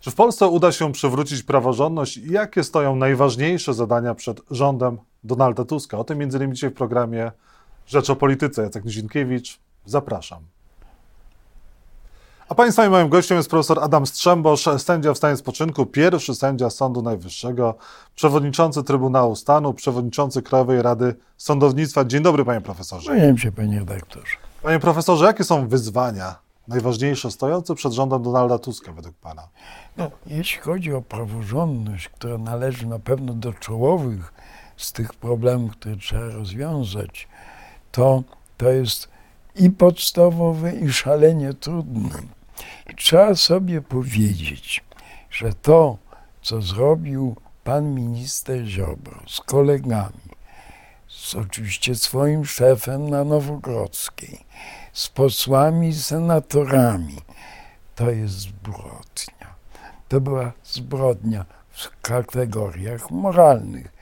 Czy w Polsce uda się przywrócić praworządność i jakie stoją najważniejsze zadania przed rządem Donalda Tuska? O tym między innymi dzisiaj w programie Rzecz o Polityce. Jacek Nizinkiewicz, zapraszam. A Państwa i moim gościem jest profesor Adam Strzembosz, sędzia w stanie spoczynku, pierwszy sędzia Sądu Najwyższego, przewodniczący Trybunału Stanu, przewodniczący Krajowej Rady Sądownictwa. Dzień dobry, panie profesorze. Kłaniam się, panie redaktorze. Panie profesorze, jakie są wyzwania najważniejsze stojące przed rządem Donalda Tuska według pana? No, jeśli chodzi o praworządność, która należy na pewno do czołowych z tych problemów, które trzeba rozwiązać, to to jest i podstawowe, i szalenie trudne. Trzeba sobie powiedzieć, że to, co zrobił pan minister Ziobro z kolegami, z oczywiście swoim szefem na Nowogrodzkiej, z posłami i senatorami, to jest zbrodnia. To była zbrodnia w kategoriach moralnych,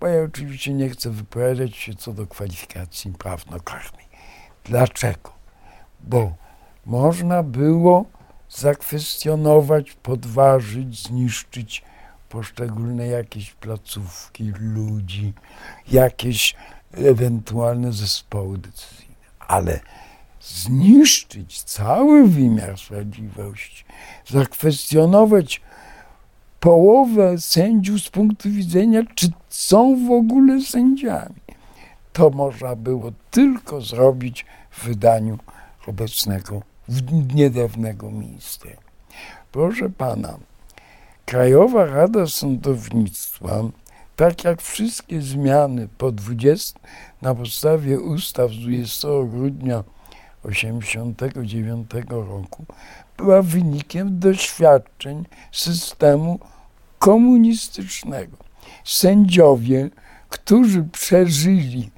bo ja oczywiście nie chcę wypowiadać się co do kwalifikacji prawnokarnej. Dlaczego? Bo można było zakwestionować, podważyć, zniszczyć poszczególne jakieś placówki, ludzi, jakieś ewentualne zespoły decyzyjne. Ale zniszczyć cały wymiar sprawiedliwości, zakwestionować połowę sędziów z punktu widzenia, czy są w ogóle sędziami. To można było tylko zrobić w wydaniu obecnego, niedawnego ministra. Proszę pana, Krajowa Rada Sądownictwa, tak jak wszystkie zmiany po 20, na podstawie ustaw z 20 grudnia 1989 roku, była wynikiem doświadczeń systemu komunistycznego. Sędziowie, którzy przeżyli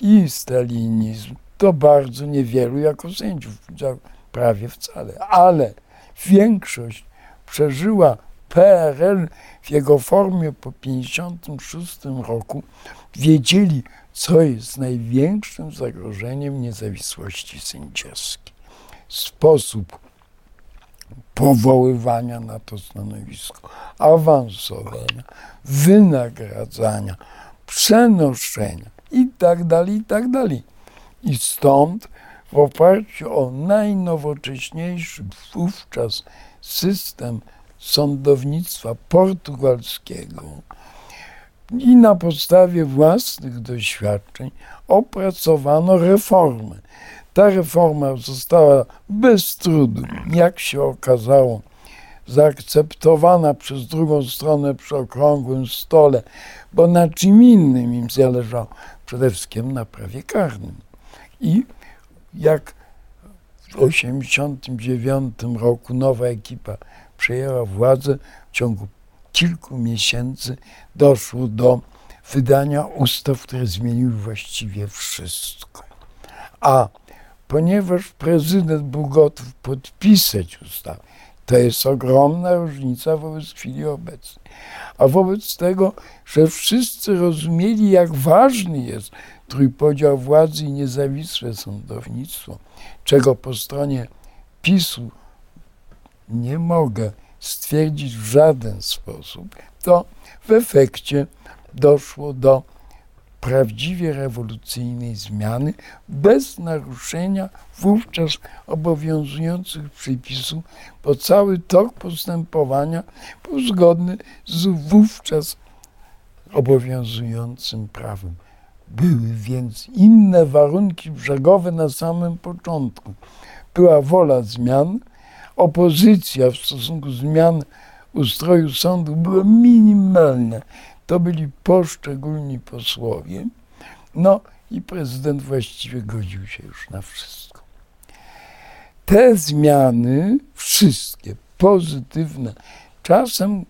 i stalinizm, to bardzo niewielu jako sędziów, prawie wcale, ale większość przeżyła PRL w jego formie po 1956 roku, wiedzieli, co jest największym zagrożeniem niezawisłości sędziowskiej. Sposób powoływania na to stanowisko, awansowania, wynagradzania, przenoszenia i tak dalej, i tak. I stąd w oparciu o najnowocześniejszy wówczas system sądownictwa portugalskiego i na podstawie własnych doświadczeń opracowano reformę. Ta reforma została bez trudu, jak się okazało, zaakceptowana przez drugą stronę przy okrągłym stole, bo na czym innym im zależało? Przede wszystkim na prawie karnym. I jak w 1989 roku nowa ekipa przejęła władzę, w ciągu kilku miesięcy doszło do wydania ustaw, które zmieniły właściwie wszystko. A ponieważ prezydent był gotów podpisać ustawę, to jest ogromna różnica wobec chwili obecnej. A wobec tego, że wszyscy rozumieli, jak ważny jest trójpodział władzy i niezawisłe sądownictwo, czego po stronie PiSu nie mogę stwierdzić w żaden sposób, to w efekcie doszło do prawdziwie rewolucyjnej zmiany bez naruszenia wówczas obowiązujących przepisów, bo cały tok postępowania był zgodny z wówczas obowiązującym prawem. Były więc inne warunki brzegowe na samym początku. Była wola zmian, opozycja w stosunku zmian ustroju sądu była minimalna. To byli poszczególni posłowie. No i prezydent właściwie godził się już na wszystko. Te zmiany, wszystkie pozytywne, czasem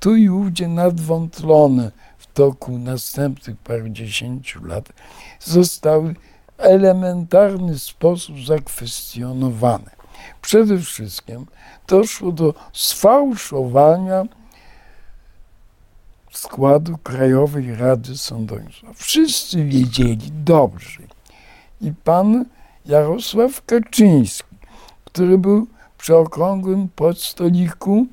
tu i ówdzie nadwątlone w toku następnych parudziesięciu lat, zostały w elementarny sposób zakwestionowane. Przede wszystkim doszło do sfałszowania składu Krajowej Rady Sądownictwa. Wszyscy wiedzieli dobrze. I pan Jarosław Kaczyński, który był przy okrągłym podstoliku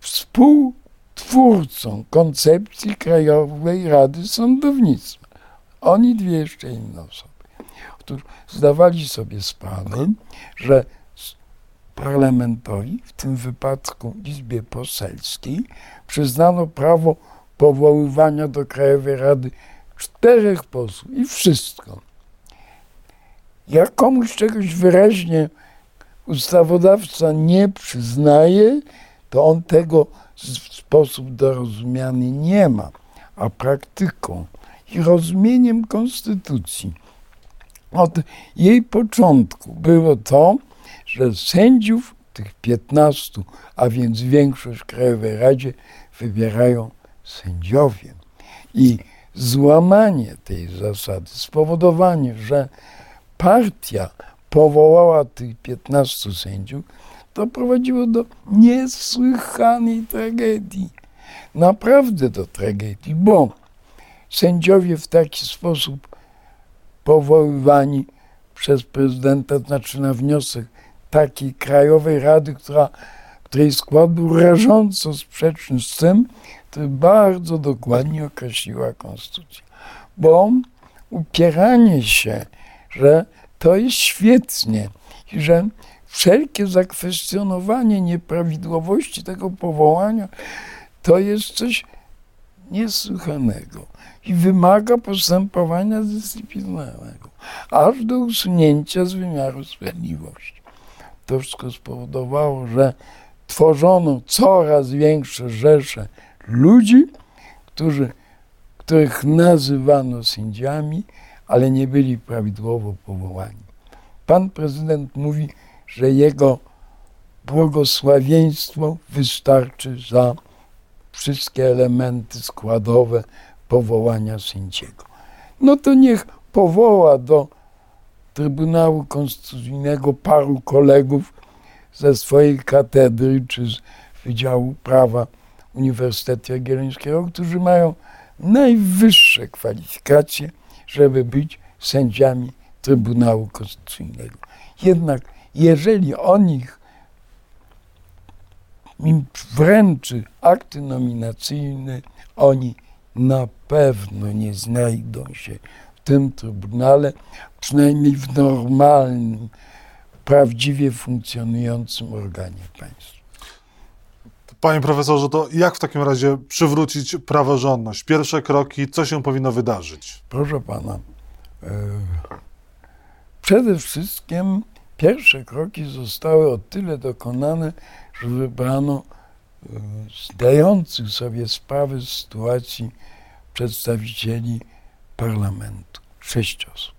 współtwórcą koncepcji Krajowej Rady Sądownictwa. Oni dwie jeszcze inne osoby, którzy zdawali sobie sprawę, że parlamentowi, w tym wypadku Izbie Poselskiej, przyznano prawo powoływania do Krajowej Rady czterech posłów i wszystko. Jak komuś czegoś wyraźnie ustawodawca nie przyznaje, to on tego w sposób dorozumiany nie ma, a praktyką i rozumieniem konstytucji od jej początku było to, że sędziów, tych 15, a więc większość w Krajowej Radzie, wybierają sędziowie. I złamanie tej zasady, spowodowanie, że partia powołała tych 15 sędziów, to prowadziło do niesłychanej tragedii. Naprawdę do tragedii, bo sędziowie w taki sposób powoływani przez prezydenta, znaczy na wniosek takiej Krajowej Rady, która, której skład był rażąco sprzeczny z tym, który bardzo dokładnie określiła Konstytucja. Bo upieranie się, że to jest świetnie i że wszelkie zakwestionowanie nieprawidłowości tego powołania to jest coś niesłychanego i wymaga postępowania dyscyplinarnego, aż do usunięcia z wymiaru sprawiedliwości. To wszystko spowodowało, że tworzono coraz większe rzesze ludzi, którzy, których nazywano sędziami, ale nie byli prawidłowo powołani. Pan prezydent mówi, że jego błogosławieństwo wystarczy za wszystkie elementy składowe powołania sędziego. No to niech powoła do Trybunału Konstytucyjnego paru kolegów ze swojej katedry czy z Wydziału Prawa Uniwersytetu Jagiellońskiego, którzy mają najwyższe kwalifikacje, żeby być sędziami Trybunału Konstytucyjnego. Jednak jeżeli on ich im wręczy akty nominacyjne, oni na pewno nie znajdą się tym trybunale, przynajmniej w normalnym, prawdziwie funkcjonującym organie państwa. Panie profesorze, to jak w takim razie przywrócić praworządność? Pierwsze kroki, co się powinno wydarzyć? Proszę pana, e, przede wszystkim pierwsze kroki zostały o tyle dokonane, że wybrano e, zdających sobie sprawę z sytuacji przedstawicieli parlamentu. Sześć osób.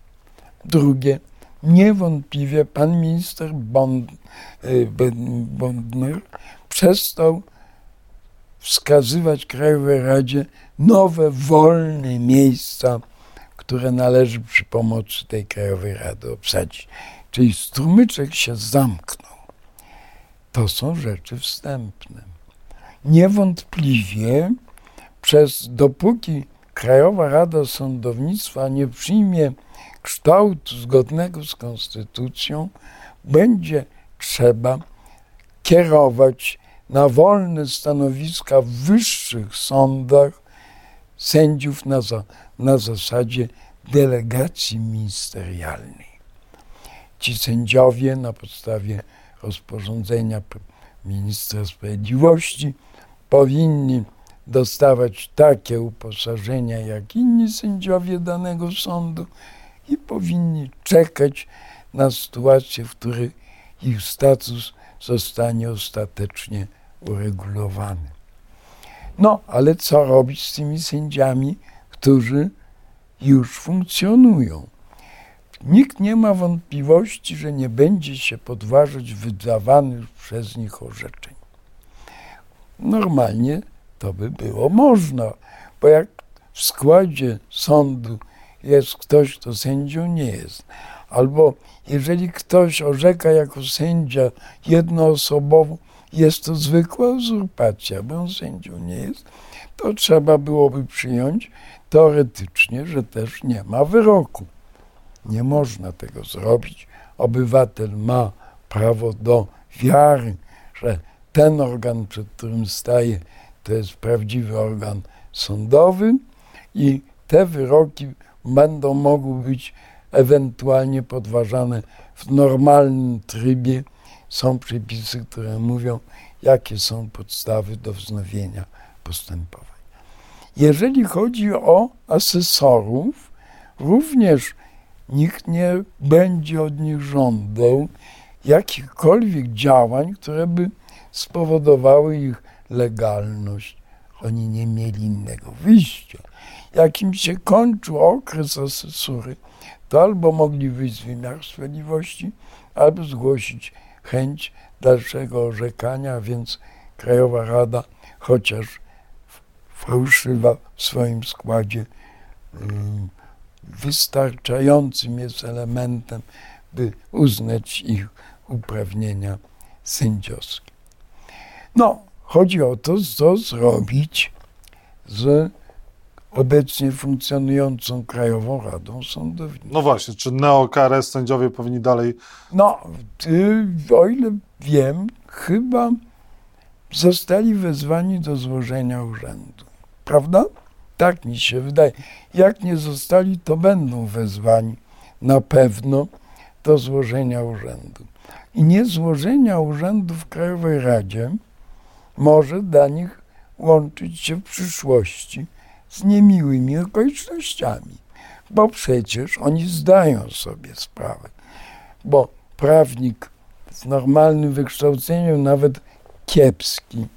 Drugie, niewątpliwie pan minister Bond, e, Bondner przestał wskazywać Krajowej Radzie nowe, wolne miejsca, które należy przy pomocy tej Krajowej Rady obsadzić. Czyli strumyczek się zamknął. To są rzeczy wstępne. Niewątpliwie przez dopóki Krajowa Rada Sądownictwa nie przyjmie kształtu zgodnego z konstytucją, będzie trzeba kierować na wolne stanowiska w wyższych sądach sędziów na, za, na zasadzie delegacji ministerialnej. Ci sędziowie na podstawie rozporządzenia ministra sprawiedliwości powinni dostawać takie uposażenia jak inni sędziowie danego sądu i powinni czekać na sytuację, w której ich status zostanie ostatecznie uregulowany. No, ale co robić z tymi sędziami, którzy już funkcjonują? Nikt nie ma wątpliwości, że nie będzie się podważać wydawanych przez nich orzeczeń. Normalnie to by było można, bo jak w składzie sądu jest ktoś, kto sędzią nie jest, albo jeżeli ktoś orzeka jako sędzia jednoosobowo, jest to zwykła uzurpacja, bo on sędzią nie jest, to trzeba byłoby przyjąć teoretycznie, że też nie ma wyroku. Nie można tego zrobić. Obywatel ma prawo do wiary, że ten organ, przed którym staje, to jest prawdziwy organ sądowy i te wyroki będą mogły być ewentualnie podważane w normalnym trybie. Są przepisy, które mówią, jakie są podstawy do wznowienia postępowań. Jeżeli chodzi o asesorów, również nikt nie będzie od nich żądał jakichkolwiek działań, które by spowodowały ich legalność. Oni nie mieli innego wyjścia. Jak im się kończył okres asesury, to albo mogli wyjść z wymiaru sprawiedliwości, albo zgłosić chęć dalszego orzekania, więc Krajowa Rada, chociaż fałszywa w swoim składzie, wystarczającym jest elementem, by uznać ich uprawnienia sędziowskie. No, chodzi o to, co zrobić z obecnie funkcjonującą Krajową Radą Sądownictwa. No właśnie, czy neoKRS sędziowie powinni dalej... No, y, o ile wiem, chyba zostali wezwani do złożenia urzędu. Prawda? Tak mi się wydaje. Jak nie zostali, to będą wezwani na pewno do złożenia urzędu. I niezłożenia urzędu w Krajowej Radzie może dla nich łączyć się w przyszłości z niemiłymi okolicznościami, bo przecież oni zdają sobie sprawę, bo prawnik z normalnym wykształceniem, nawet kiepski,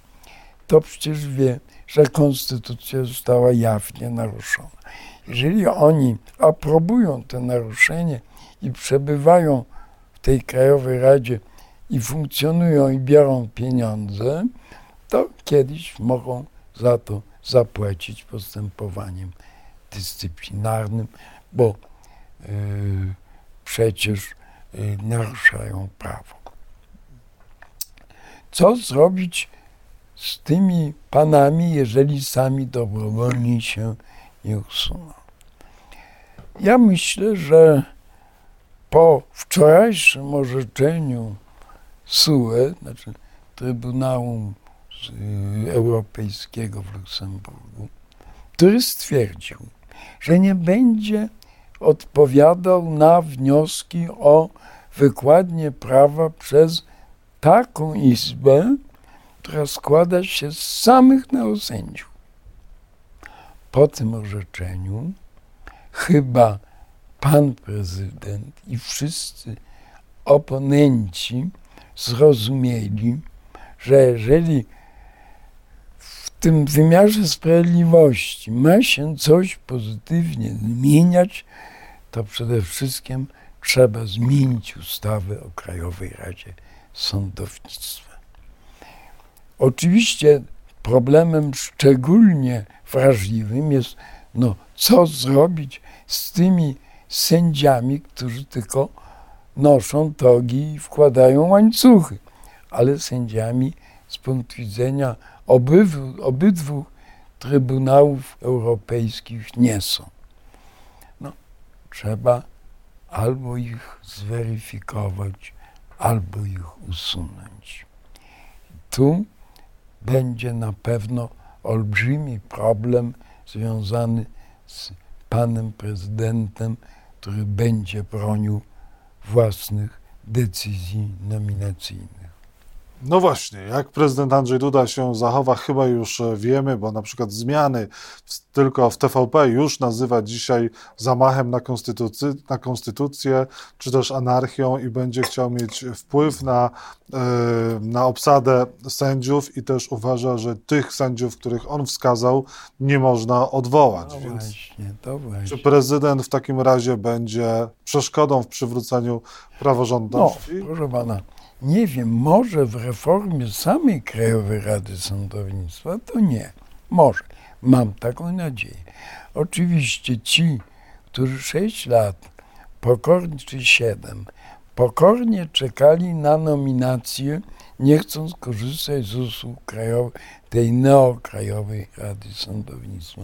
to przecież wie, że konstytucja została jawnie naruszona. Jeżeli oni aprobują to naruszenie i przebywają w tej Krajowej Radzie i funkcjonują i biorą pieniądze, to kiedyś mogą za to zapłacić postępowaniem dyscyplinarnym, bo yy, przecież yy, naruszają prawo. Co zrobić z tymi panami, jeżeli sami dobrowolnie się nie usuną? Ja myślę, że po wczorajszym orzeczeniu SUE, znaczy Trybunału Europejskiego w Luksemburgu, który stwierdził, że nie będzie odpowiadał na wnioski o wykładnię prawa przez taką izbę, która składa się z samych neosędziów. Po tym orzeczeniu chyba pan prezydent i wszyscy oponenci zrozumieli, że jeżeli tym wymiarze sprawiedliwości ma się coś pozytywnie zmieniać, to przede wszystkim trzeba zmienić ustawę o Krajowej Radzie Sądownictwa. Oczywiście problemem szczególnie wrażliwym jest, no, co zrobić z tymi sędziami, którzy tylko noszą togi i wkładają łańcuchy, ale sędziami z punktu widzenia obydwu, obydwu trybunałów europejskich nie są. No, trzeba albo ich zweryfikować, albo ich usunąć. Tu będzie na pewno olbrzymi problem związany z panem prezydentem, który będzie bronił własnych decyzji nominacyjnych. No właśnie, jak prezydent Andrzej Duda się zachowa, chyba już wiemy, bo na przykład zmiany w, tylko w TVP już nazywa dzisiaj zamachem na, konstytucy, na konstytucję, czy też anarchią i będzie chciał mieć wpływ na, yy, na obsadę sędziów i też uważa, że tych sędziów, których on wskazał, nie można odwołać. No Więc właśnie, to właśnie. czy prezydent w takim razie będzie przeszkodą w przywróceniu praworządności? No, proszę pana nie wiem, może w reformie samej Krajowej Rady Sądownictwa to nie. Może. Mam taką nadzieję. Oczywiście ci, którzy 6 lat, pokornie czy 7, pokornie czekali na nominację, nie chcąc korzystać z usług krajowej, tej neokrajowej Rady Sądownictwa,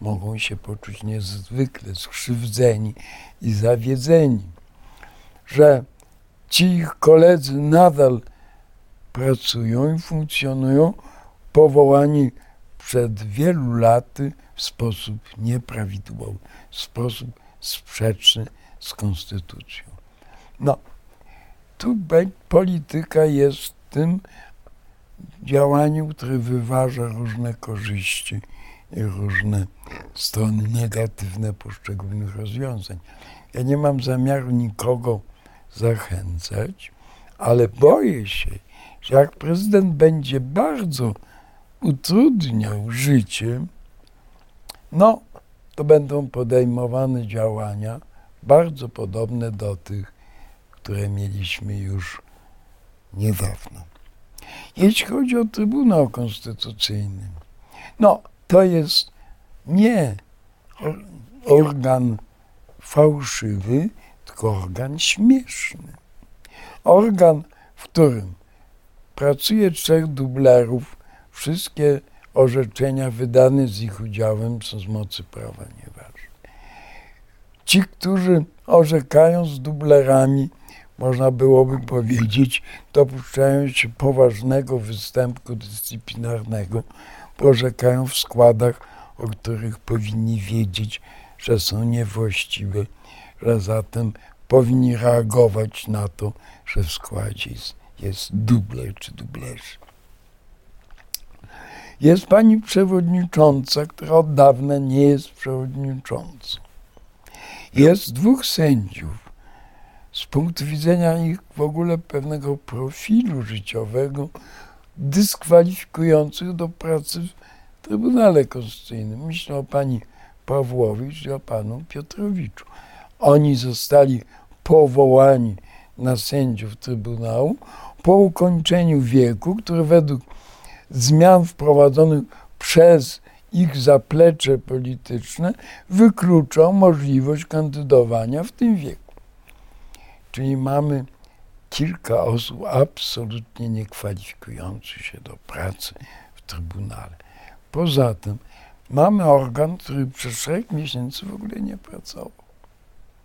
mogą się poczuć niezwykle skrzywdzeni i zawiedzeni, że ci ich koledzy nadal pracują i funkcjonują powołani przed wielu laty w sposób nieprawidłowy, w sposób sprzeczny z konstytucją. No, tu polityka jest tym działaniem, które wyważa różne korzyści i różne strony negatywne poszczególnych rozwiązań. Ja nie mam zamiaru nikogo zachęcać, ale boję się, że jak prezydent będzie bardzo utrudniał życie, no to będą podejmowane działania bardzo podobne do tych, które mieliśmy już niedawno. Jeśli chodzi o Trybunał Konstytucyjny, no to jest nie organ fałszywy, tylko organ śmieszny. Organ, w którym pracuje trzech dublerów, wszystkie orzeczenia wydane z ich udziałem są z mocy prawa nieważne. Ci, którzy orzekają z dublerami, można byłoby powiedzieć, dopuszczają się poważnego występku dyscyplinarnego, bo orzekają w składach, o których powinni wiedzieć, że są niewłaściwe, że zatem powinni reagować na to, że w składzie jest, jest dubler czy dublerzy. Jest pani przewodnicząca, która od dawna nie jest przewodniczącą. Jest dwóch sędziów. Z punktu widzenia ich w ogóle pewnego profilu życiowego, dyskwalifikujących do pracy w Trybunale Konstytucyjnym. Myślę o pani Pawłowicz i o panu Piotrowiczu. Oni zostali powołani na sędziów Trybunału po ukończeniu wieku, który według zmian wprowadzonych przez ich zaplecze polityczne wykluczą możliwość kandydowania w tym wieku. Czyli mamy kilka osób absolutnie niekwalifikujących się do pracy w Trybunale. Poza tym mamy organ, który przez szereg miesięcy w ogóle nie pracował.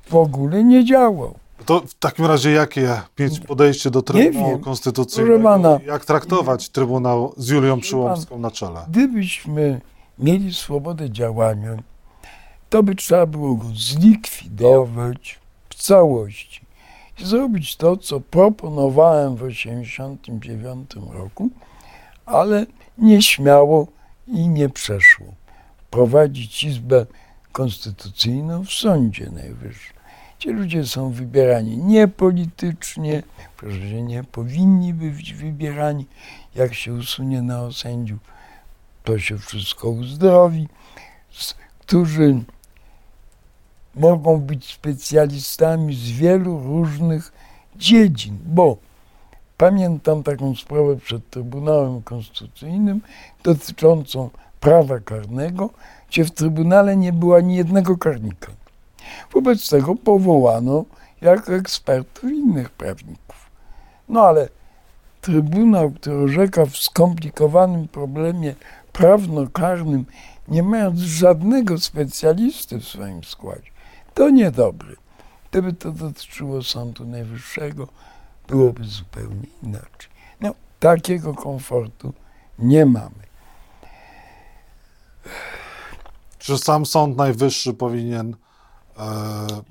W ogóle nie działał. To w takim razie jakie podejście do Trybunału Konstytucyjnego? Pana, jak traktować Trybunał z Julią Przyłomską na czele? Gdybyśmy mieli swobodę działania, to by trzeba było go zlikwidować w całości. I zrobić to, co proponowałem w 1989 roku, ale nieśmiało i nie przeszło. Prowadzić Izbę Konstytucyjną w Sądzie Najwyższym. Ci ludzie są wybierani niepolitycznie, że nie powinni być wybierani. Jak się usunie na sędziów, to się wszystko uzdrowi. Którzy mogą być specjalistami z wielu różnych dziedzin, bo pamiętam taką sprawę przed Trybunałem Konstytucyjnym dotyczącą prawa karnego, gdzie w Trybunale nie było ani jednego karnika. Wobec tego powołano jako ekspertów innych prawników. No ale Trybunał, który orzeka w skomplikowanym problemie prawno-karnym, nie mając żadnego specjalisty w swoim składzie, to niedobry. Gdyby to dotyczyło Sądu Najwyższego, byłoby zupełnie inaczej. No, takiego komfortu nie mamy. Czy sam Sąd Najwyższy powinien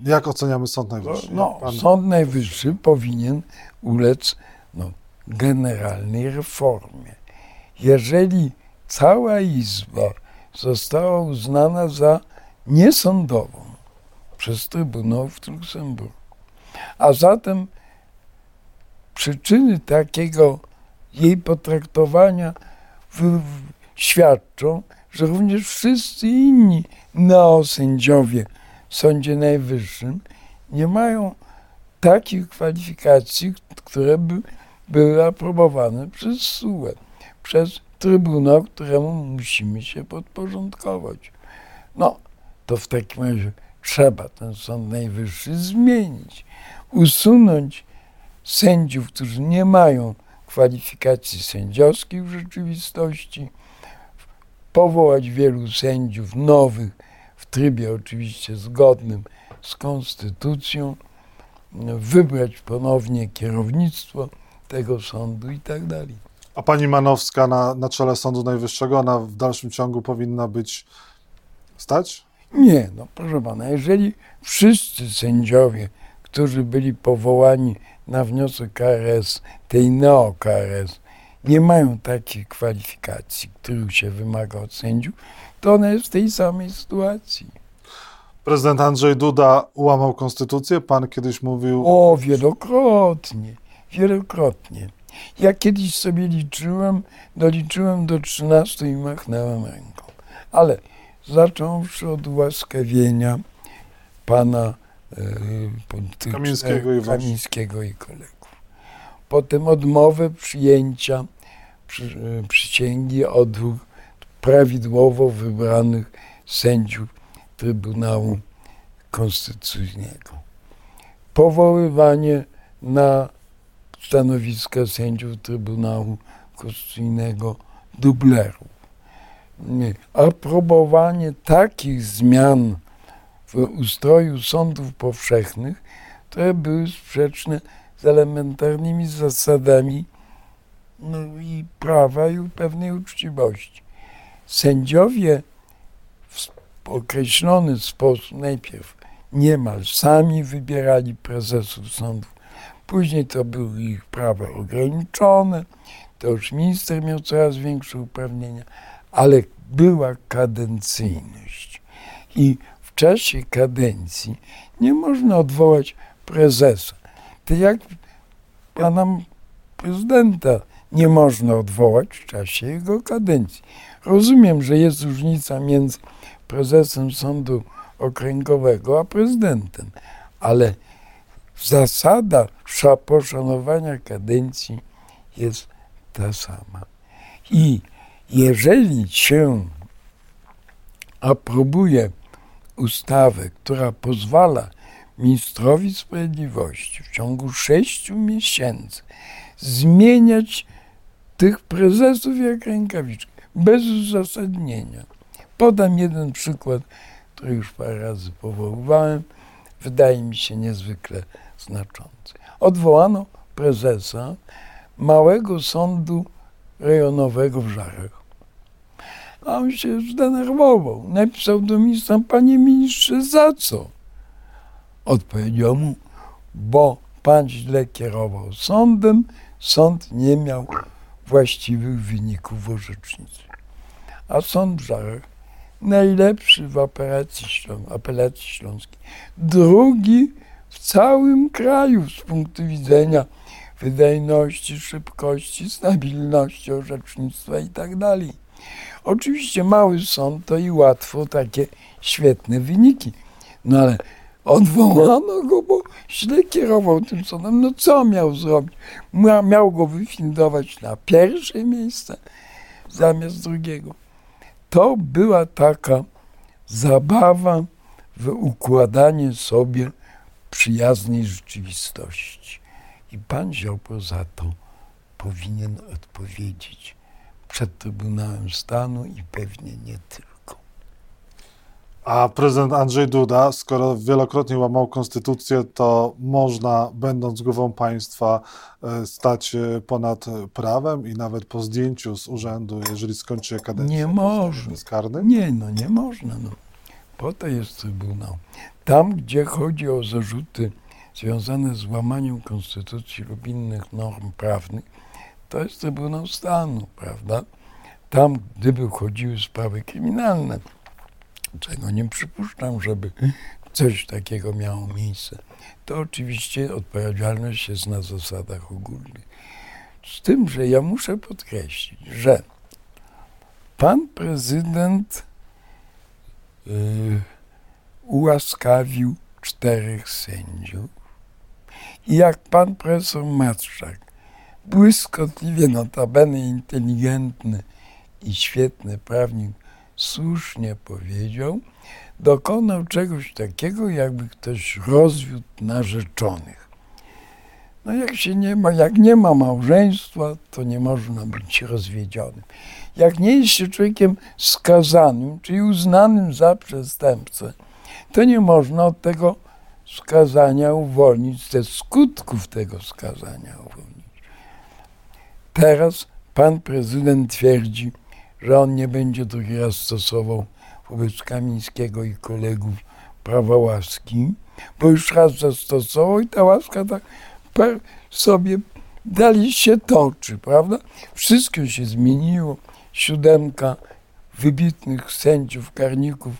jak oceniamy Sąd Najwyższy? No, Pan... Sąd Najwyższy powinien ulec no, generalnej reformie. Jeżeli cała Izba została uznana za niesądową przez Trybunał w Luksemburgu, a zatem przyczyny takiego jej potraktowania w, w, świadczą, że również wszyscy inni neosędziowie Sądzie Najwyższym nie mają takich kwalifikacji, które by były aprobowane przez SUE, przez Trybunał, któremu musimy się podporządkować. No, to w takim razie trzeba ten Sąd Najwyższy zmienić, usunąć sędziów, którzy nie mają kwalifikacji sędziowskich w rzeczywistości, powołać wielu sędziów nowych, trybie oczywiście zgodnym z konstytucją, wybrać ponownie kierownictwo tego sądu i tak dalej. A pani Manowska na, na czele Sądu Najwyższego, ona w dalszym ciągu powinna być stać? Nie, no proszę pana, jeżeli wszyscy sędziowie, którzy byli powołani na wniosek KRS, tej neo-KRS, nie mają takich kwalifikacji, których się wymaga od sędziów, to ona jest w tej samej sytuacji. Prezydent Andrzej Duda łamał konstytucję. Pan kiedyś mówił. O, wielokrotnie, wielokrotnie. Ja kiedyś sobie liczyłem, doliczyłem do 13 i machnąłem ręką. Ale zacząwszy od ułaskawienia pana e, Kamińskiego, i Kamińskiego i kolegów. Potem odmowę przyjęcia przy, e, przysięgi od dwóch prawidłowo wybranych sędziów Trybunału Konstytucyjnego. Powoływanie na stanowiska sędziów Trybunału Konstytucyjnego dublerów. Aprobowanie takich zmian w ustroju sądów powszechnych, które były sprzeczne z elementarnymi zasadami no i prawa i pewnej uczciwości. Sędziowie w określony sposób najpierw niemal sami wybierali prezesów sądów, później to były ich prawa ograniczone, to już minister miał coraz większe uprawnienia, ale była kadencyjność. I w czasie kadencji nie można odwołać prezesa. To jak pana prezydenta nie można odwołać w czasie jego kadencji. Rozumiem, że jest różnica między prezesem sądu okręgowego a prezydentem, ale zasada poszanowania kadencji jest ta sama. I jeżeli się aprobuje ustawę, która pozwala ministrowi sprawiedliwości w ciągu sześciu miesięcy zmieniać tych prezesów jak rękawiczki, bez uzasadnienia. Podam jeden przykład, który już parę razy powoływałem, wydaje mi się niezwykle znaczący. Odwołano prezesa małego sądu rejonowego w Żarach. A on się zdenerwował. Napisał do ministra, panie ministrze, za co? Odpowiedział mu, bo pan źle kierował sądem, sąd nie miał właściwych wyników orzecznicy. A sąd w najlepszy w apelacji, apelacji śląskiej, drugi w całym kraju z punktu widzenia wydajności, szybkości, stabilności orzecznictwa i tak dalej. Oczywiście mały sąd to i łatwo takie świetne wyniki, no ale odwołano go, bo źle kierował tym sądem. No co miał zrobić? Miał go wyfindować na pierwsze miejsce zamiast drugiego. To była taka zabawa w układanie sobie przyjaznej rzeczywistości. I pan Ziobro za to powinien odpowiedzieć przed Trybunałem Stanu i pewnie nie tylko. A prezydent Andrzej Duda, skoro wielokrotnie łamał konstytucję, to można, będąc głową państwa, e, stać się ponad prawem i nawet po zdjęciu z urzędu, jeżeli skończy kadencję. Nie można. Bezkarny? Nie, no nie można. No. Po to jest Trybunał. Tam, gdzie chodzi o zarzuty związane z łamaniem konstytucji lub innych norm prawnych, to jest Trybunał Stanu, prawda? Tam, gdyby chodziły sprawy kryminalne, czego nie przypuszczam, żeby coś takiego miało miejsce, to oczywiście odpowiedzialność jest na zasadach ogólnych. Z tym, że ja muszę podkreślić, że pan prezydent yy, ułaskawił czterech sędziów i jak pan profesor Matszak, błyskotliwie notabene inteligentny i świetny prawnik, słusznie powiedział, dokonał czegoś takiego, jakby ktoś rozwiódł narzeczonych. No jak się nie ma, jak nie ma małżeństwa, to nie można być rozwiedzionym. Jak nie jest się człowiekiem skazanym, czyli uznanym za przestępcę, to nie można od tego skazania uwolnić, ze skutków tego skazania uwolnić. Teraz pan prezydent twierdzi, że on nie będzie drugi raz stosował wobec Kamińskiego i kolegów prawa łaski, bo już raz zastosował i ta łaska tak sobie dalej się toczy, prawda? Wszystko się zmieniło. Siódemka wybitnych sędziów, karników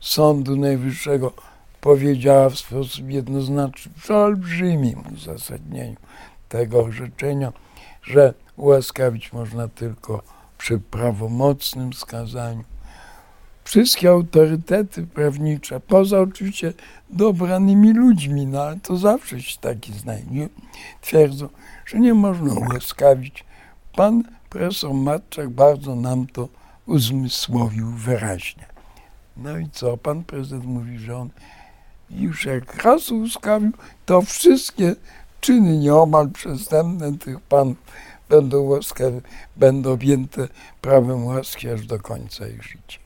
Sądu Najwyższego powiedziała w sposób jednoznaczny, przy olbrzymim uzasadnieniu tego orzeczenia, że ułaskawić można tylko przy prawomocnym skazaniu. Wszystkie autorytety prawnicze, poza oczywiście dobranymi ludźmi, no ale to zawsze się taki znajdzie, twierdzą, że nie można ułaskawić. Pan profesor Matczak bardzo nam to uzmysłowił wyraźnie. No i co? Pan prezydent mówi, że on już jak raz ułaskawił, to wszystkie czyny nieomal przestępne tych panów będą łaskawe, będą objęte prawem łaski aż do końca ich życia.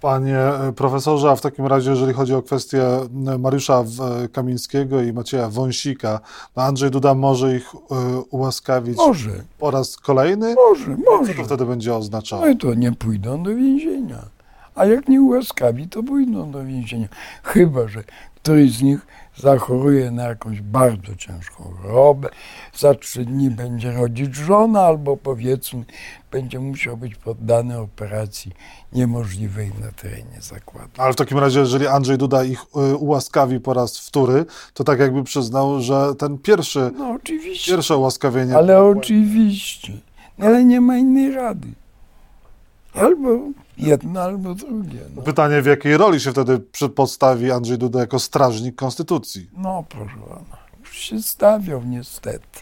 Panie e, profesorze, a w takim razie, jeżeli chodzi o kwestię e, Mariusza e, Kamińskiego i Macieja Wąsika, no Andrzej Duda może ich ułaskawić może. po raz kolejny? Może, może. Co to wtedy będzie oznaczało? No i to nie pójdą do więzienia. A jak nie ułaskawi, to pójdą do więzienia. Chyba, że któryś z nich zachoruje na jakąś bardzo ciężką chorobę, za trzy dni będzie rodzić żona, albo powiedzmy, będzie musiał być poddany operacji niemożliwej na terenie zakładu. Ale w takim razie, jeżeli Andrzej Duda ich y, ułaskawi po raz wtóry, to tak jakby przyznał, że ten pierwszy, no, oczywiście. pierwsze ułaskawienie... Ale oczywiście. No, ale nie ma innej rady. Albo jedno, albo drugie. No. Pytanie, w jakiej roli się wtedy postawi Andrzej Duda jako strażnik konstytucji? No, proszę pana, już się stawiał niestety.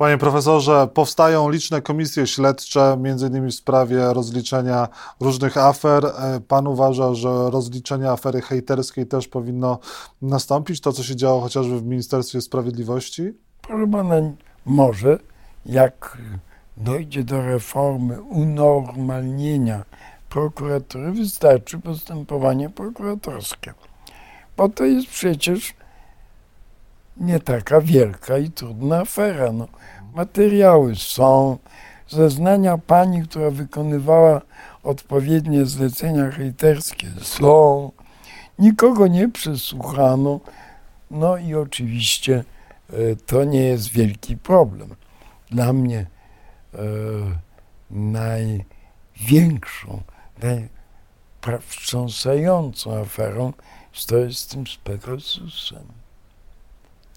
Panie profesorze, powstają liczne komisje śledcze, między innymi w sprawie rozliczenia różnych afer. E, pan uważa, że rozliczenie afery hejterskiej też powinno nastąpić? To, co się działo chociażby w Ministerstwie Sprawiedliwości? Proszę pana, może jak dojdzie do reformy unormalnienia prokuratury, wystarczy postępowanie prokuratorskie. Bo to jest przecież nie taka wielka i trudna afera. No, materiały są, zeznania pani, która wykonywała odpowiednie zlecenia hejterskie są, nikogo nie przesłuchano, no i oczywiście e, to nie jest wielki problem. Dla mnie e, największą, najwstrząsającą aferą to jest z tym Pegasusem.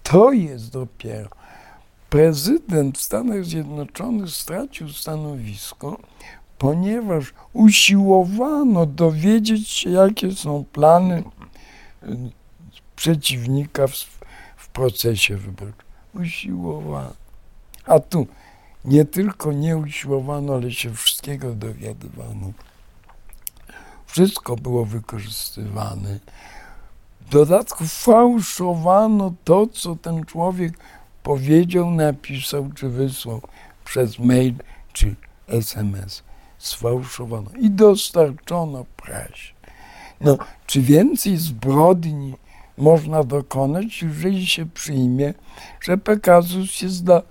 To jest dopiero. Prezydent w Stanach Zjednoczonych stracił stanowisko, ponieważ usiłowano dowiedzieć się, jakie są plany y, przeciwnika w, w procesie wyborczym. Usiłowano. A tu nie tylko nie usiłowano, ale się wszystkiego dowiadywano. Wszystko było wykorzystywane. W dodatku fałszowano to, co ten człowiek powiedział, napisał czy wysłał przez mail czy SMS. Sfałszowano i dostarczono prasie. No, czy więcej zbrodni można dokonać, jeżeli się przyjmie, że Pegasus jest dla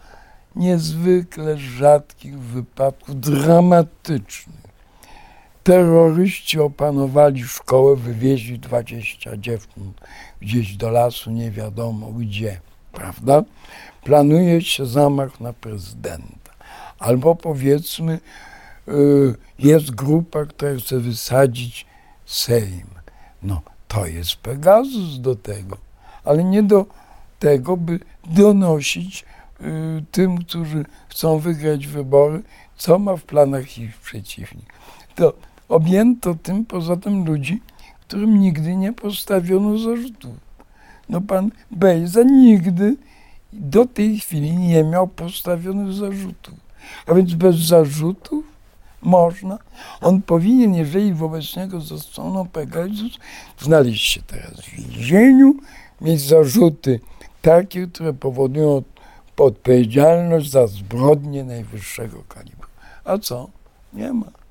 niezwykle rzadkich wypadków dramatycznych terroryści opanowali szkołę, wywieźli 20 dziewcząt gdzieś do lasu, nie wiadomo gdzie, prawda? Planuje się zamach na prezydenta. Albo powiedzmy, y, jest grupa, która chce wysadzić Sejm. No, to jest Pegasus do tego, ale nie do tego, by donosić y, tym, którzy chcą wygrać wybory, co ma w planach ich przeciwnik. To objęto tym poza tym ludzi, którym nigdy nie postawiono zarzutów. No pan Bejza nigdy do tej chwili nie miał postawionych zarzutów. A więc bez zarzutów można. On powinien, jeżeli wobec niego zastosowano Pegasus, znaleźć się teraz w więzieniu, mieć zarzuty takie, które powodują odpowiedzialność za zbrodnie najwyższego kalibru. A co? Nie ma.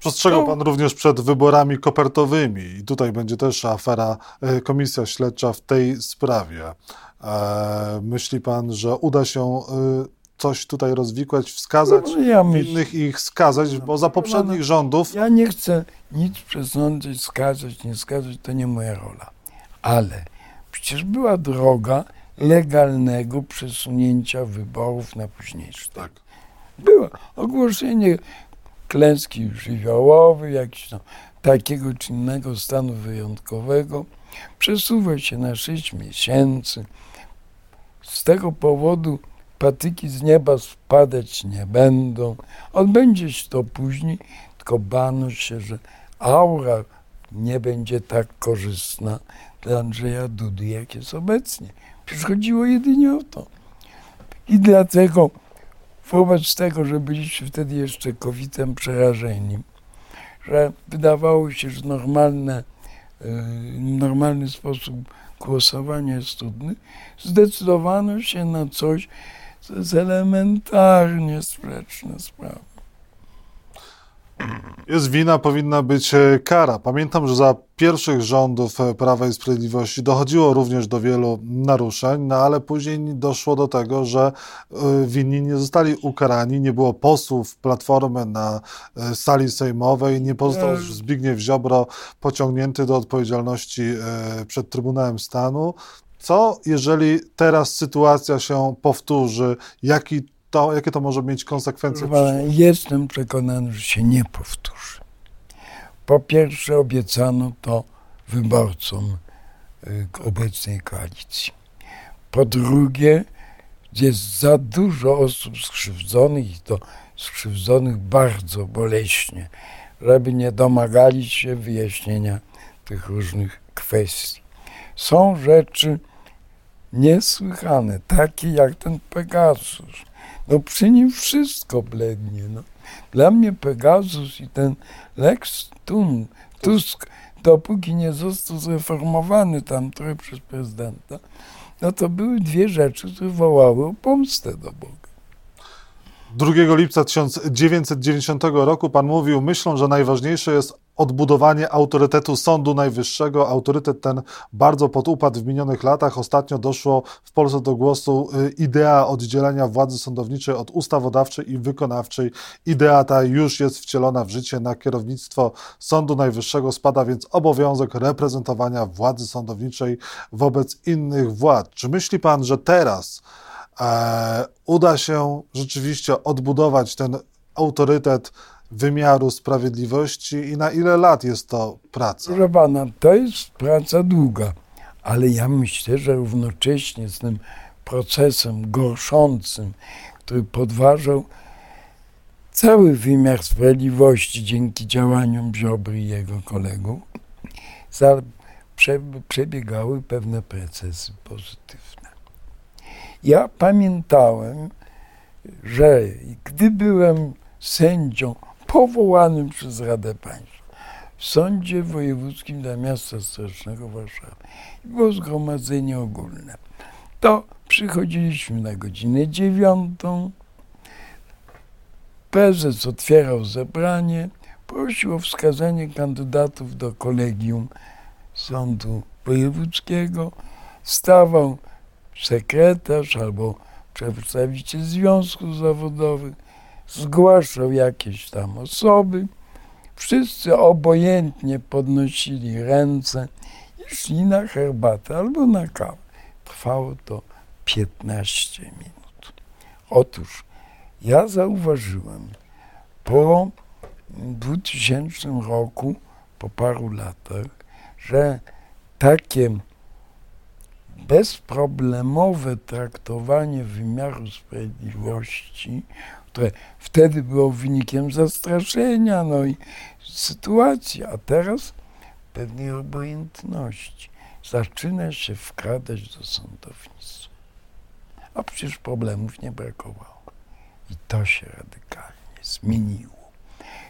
Przestrzegał no. pan również przed wyborami kopertowymi i tutaj będzie też afera, e, komisja śledcza w tej sprawie. E, myśli pan, że uda się e, coś tutaj rozwikłać, wskazać No, ja myślę- winnych i ich skazać, bo za poprzednich rządów Ja nie chcę nic przesądzać, skazać, nie skazać, to nie moja rola. Ale przecież była droga legalnego przesunięcia wyborów na późniejszy. tak. Było ogłoszenie klęski żywiołowej, jakiegoś tam takiego czy innego stanu wyjątkowego. Przesuwa się na 6 miesięcy. Z tego powodu patyki z nieba spadać nie będą. Odbędzie się to później, tylko bano się, że aura nie będzie tak korzystna dla Andrzeja Dudy, jak jest obecnie. Przecież chodziło jedynie o to. I dlatego wobec tego, że byliśmy wtedy jeszcze COVID-em przerażeni, że wydawało się, że normalne, y, normalny sposób głosowania jest trudny, zdecydowano się na coś, co jest elementarnie sprzeczne z prawem. Jest wina, powinna być e, kara. Pamiętam, że za pierwszych rządów e, Prawa i Sprawiedliwości dochodziło również do wielu naruszeń, no ale później doszło do tego, że e, winni nie zostali ukarani, nie było posłów Platformy na sali sejmowej, nie pozostał E. Zbigniew Ziobro pociągnięty do odpowiedzialności przed Trybunałem Stanu. Co jeżeli teraz sytuacja się powtórzy? Jaki to, jakie to może mieć konsekwencje? przyszłości? Jestem przekonany, że się nie powtórzy. Po pierwsze, obiecano to wyborcom y, obecnej koalicji. Po drugie, jest za dużo osób skrzywdzonych i to skrzywdzonych bardzo boleśnie, żeby nie domagali się wyjaśnienia tych różnych kwestii. Są rzeczy niesłychane, takie jak ten Pegasus. No przy nim wszystko blednie. No. Dla mnie Pegasus i ten Lex Tun, Tusk, dopóki nie został zreformowany tam trochę przez prezydenta, no to były dwie rzeczy, które wołały o pomstę do Boga. 2 lipca 1990 roku pan mówił, myślą, że najważniejsze jest odbudowanie autorytetu Sądu Najwyższego. Autorytet ten bardzo podupadł w minionych latach. Ostatnio doszło w Polsce do głosu y, idea oddzielenia władzy sądowniczej od ustawodawczej i wykonawczej. Idea ta już jest wcielona w życie. Na kierownictwo Sądu Najwyższego spada więc obowiązek reprezentowania władzy sądowniczej wobec innych władz. Czy myśli pan, że teraz e, uda się rzeczywiście odbudować ten autorytet wymiaru sprawiedliwości i na ile lat jest to praca? Proszę pana, to jest praca długa, ale ja myślę, że równocześnie z tym procesem gorszącym, który podważał cały wymiar sprawiedliwości dzięki działaniom Ziobry i jego kolegów, przebiegały pewne procesy pozytywne. Ja pamiętałem, że gdy byłem sędzią powołanym przez Radę Państwa. W Sądzie Wojewódzkim dla Miasta Stołecznego Warszawy było zgromadzenie ogólne, to przychodziliśmy na godzinę dziewiątą, prezes otwierał zebranie, prosił o wskazanie kandydatów do kolegium Sądu Wojewódzkiego, stawał sekretarz albo przedstawiciel związków zawodowych, zgłaszał jakieś tam osoby. Wszyscy obojętnie podnosili ręce i szli na herbatę albo na kawę. Trwało to 15 minut. Otóż ja zauważyłem po 2000 roku, po paru latach, że takie bezproblemowe traktowanie wymiaru sprawiedliwości, które wtedy było wynikiem zastraszenia, no i sytuacji, a teraz pewnej obojętności zaczyna się wkradać do sądownictwa. A przecież problemów nie brakowało. I to się radykalnie zmieniło.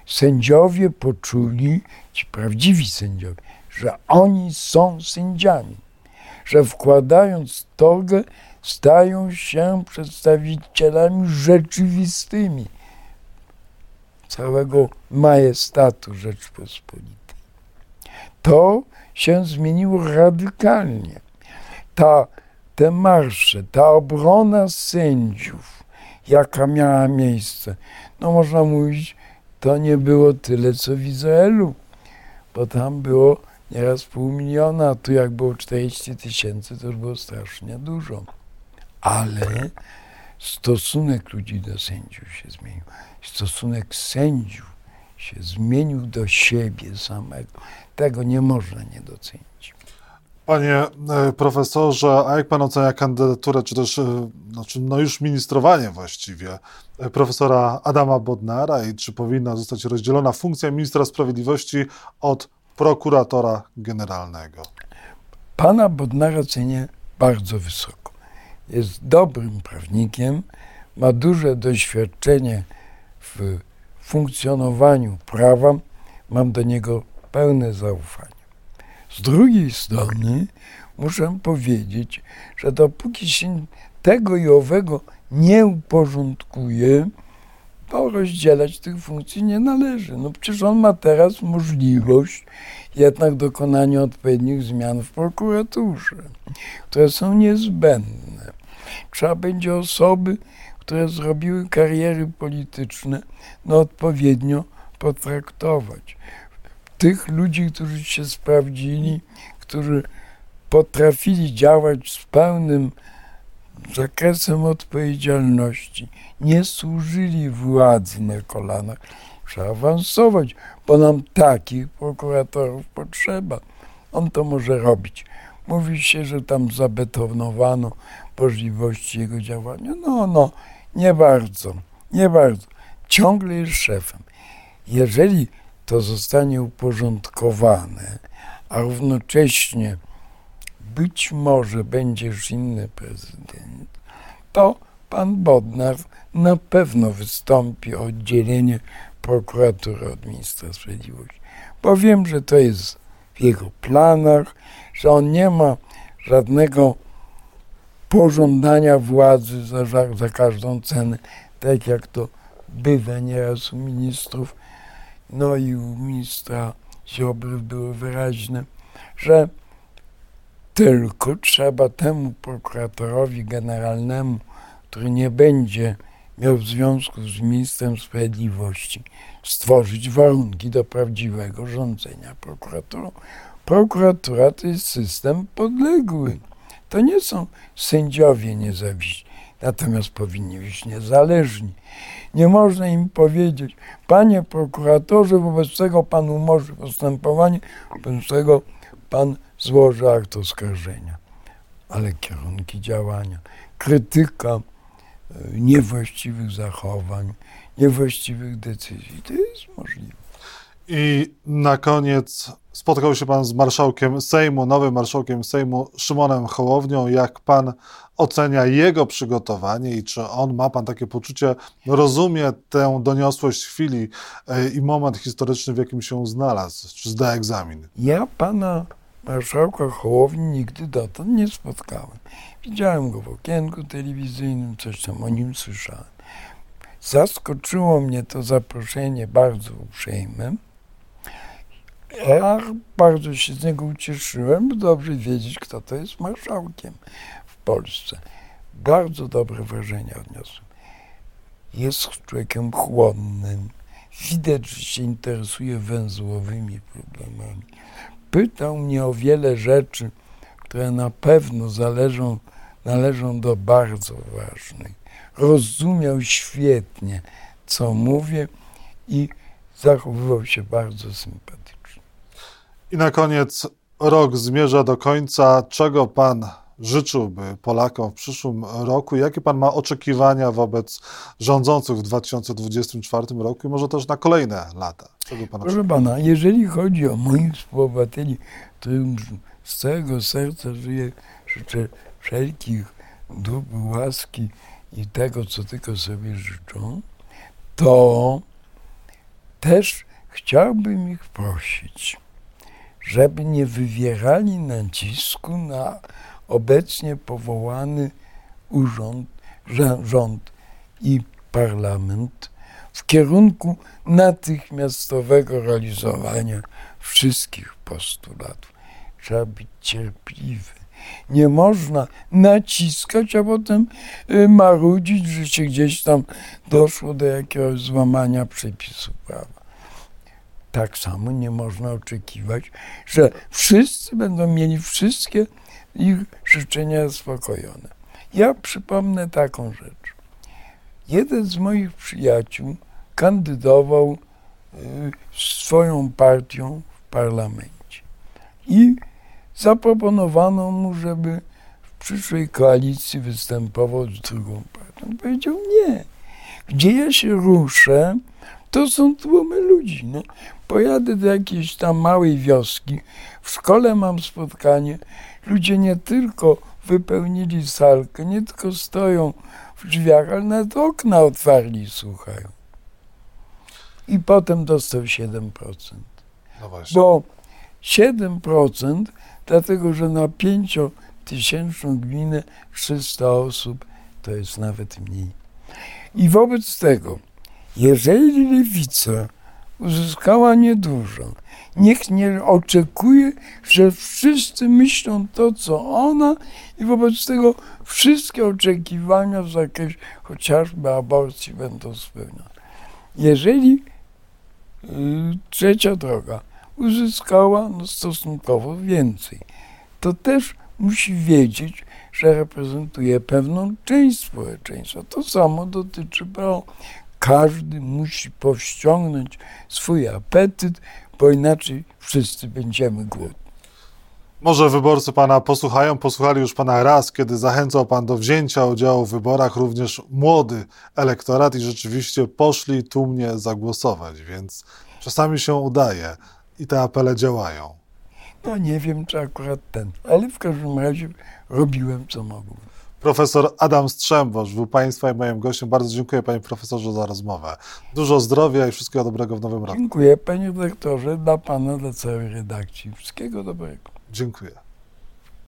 Sędziowie poczuli, ci prawdziwi sędziowie, że oni są sędziami, że wkładając togę stają się przedstawicielami rzeczywistymi całego majestatu Rzeczpospolitej. To się zmieniło radykalnie. Ta, te marsze, ta obrona sędziów jaka miała miejsce. No można mówić, to nie było tyle, co w Izraelu, bo tam było nieraz pół miliona, a tu jak było 40 tysięcy, to już było strasznie dużo. Ale stosunek ludzi do sędziów się zmienił. Stosunek sędziów się zmienił do siebie samego. Tego nie można nie docenić. Panie e, profesorze, a jak pan ocenia kandydaturę, czy też e, znaczy, no już ministrowanie właściwie e, profesora Adama Bodnara i czy powinna zostać rozdzielona funkcja ministra sprawiedliwości od prokuratora generalnego? Pana Bodnara cenię bardzo wysoko. Jest dobrym prawnikiem, ma duże doświadczenie w funkcjonowaniu prawa. Mam do niego pełne zaufanie. Z drugiej strony muszę powiedzieć, że dopóki się tego i owego nie uporządkuje, to rozdzielać tych funkcji nie należy. No przecież on ma teraz możliwość jednak dokonania odpowiednich zmian w prokuraturze, które są niezbędne. Trzeba będzie osoby, które zrobiły kariery polityczne, no odpowiednio potraktować tych ludzi, którzy się sprawdzili, którzy potrafili działać z pełnym zakresem odpowiedzialności, nie służyli władzy na kolanach. Trzeba awansować, bo nam takich prokuratorów potrzeba. On to może robić. Mówi się, że tam zabetonowano możliwości jego działania. No, no, nie bardzo, nie bardzo. Ciągle jest szefem. Jeżeli to zostanie uporządkowane, a równocześnie być może będzie już inny prezydent, to pan Bodnar na pewno wystąpi o oddzielenie prokuratury od ministra sprawiedliwości. Bo wiem, że to jest w jego planach, że on nie ma żadnego pożądania władzy za, za każdą cenę, tak jak to bywa nieraz u ministrów no i u ministra Ziobry były wyraźne, że tylko trzeba temu prokuratorowi generalnemu, który nie będzie miał w związku z ministrem sprawiedliwości, stworzyć warunki do prawdziwego rządzenia prokuraturą. Prokuratura to jest system podległy. To nie są sędziowie niezawiśni, natomiast powinni być niezależni. Nie można im powiedzieć, panie prokuratorze, wobec tego pan umorzy postępowanie, wobec tego pan złoży akt oskarżenia. Ale kierunki działania, krytyka e, niewłaściwych zachowań, niewłaściwych decyzji, to jest możliwe. I na koniec spotkał się pan z marszałkiem Sejmu, nowym marszałkiem Sejmu Szymonem Hołownią. Jak pan ocenia jego przygotowanie i czy on ma pan takie poczucie, rozumie tę doniosłość chwili e, i moment historyczny, w jakim się znalazł, czy zda egzamin? Ja pana marszałka Hołowni nigdy dotąd nie spotkałem. Widziałem go w okienku telewizyjnym, coś tam o nim słyszałem. Zaskoczyło mnie to zaproszenie bardzo uprzejmym ja bardzo się z niego ucieszyłem, dobrze wiedzieć, kto to jest marszałkiem w Polsce. Bardzo dobre wrażenie odniosłem. Jest człowiekiem chłonnym. Widać, że się interesuje węzłowymi problemami. Pytał mnie o wiele rzeczy, które na pewno zależą, należą do bardzo ważnych. Rozumiał świetnie, co mówię i zachowywał się bardzo sympatycznie. I na koniec rok zmierza do końca. Czego Pan życzyłby Polakom w przyszłym roku? Jakie Pan ma oczekiwania wobec rządzących w 2024 roku i może też na kolejne lata? Czego Proszę Pana, jeżeli chodzi o moich współobywateli, którym z całego serca żyję, życzę wszelkich dóbr, łaski i tego, co tylko sobie życzą, to też chciałbym ich prosić, żeby nie wywierali nacisku na obecnie powołany urząd, rząd i parlament w kierunku natychmiastowego realizowania wszystkich postulatów. Trzeba być cierpliwy. Nie można naciskać, a potem y, marudzić, że się gdzieś tam doszło do jakiegoś złamania przepisów prawa. Tak samo nie można oczekiwać, że wszyscy będą mieli wszystkie ich życzenia zaspokojone. Ja przypomnę taką rzecz. Jeden z moich przyjaciół kandydował y, swoją partią w parlamencie i zaproponowano mu, żeby w przyszłej koalicji występował z drugą partią. On powiedział nie. Gdzie ja się ruszę, to są tłumy ludzi. No, pojadę do jakiejś tam małej wioski, w szkole mam spotkanie, ludzie nie tylko wypełnili salkę, nie tylko stoją w drzwiach, ale nawet okna otwarli i słuchają. I potem dostał 7%. No właśnie. Bo 7%, dlatego że na 5-tysięczną gminę 300 osób to jest nawet mniej. I wobec tego, jeżeli lewica uzyskała niedużo, niech nie oczekuje, że wszyscy myślą to, co ona, i wobec tego wszystkie oczekiwania w zakresie chociażby aborcji będą spełnione. Jeżeli y, trzecia droga uzyskała no, stosunkowo więcej, to też musi wiedzieć, że reprezentuje pewną część społeczeństwa. To samo dotyczy. Każdy musi powściągnąć swój apetyt, bo inaczej wszyscy będziemy głodni. Może wyborcy pana posłuchają, posłuchali już pana raz, kiedy zachęcał pan do wzięcia udziału w wyborach również młody elektorat i rzeczywiście poszli tłumnie zagłosować, więc czasami się udaje i te apele działają. No nie wiem, czy akurat ten, ale w każdym razie robiłem, co mogłem. Profesor Adam Strzembosz był państwa i moim gościem. Bardzo dziękuję panie profesorze za rozmowę. Dużo zdrowia i wszystkiego dobrego w nowym roku. Dziękuję panie doktorze, dla pana, dla całej redakcji. Wszystkiego dobrego. Dziękuję.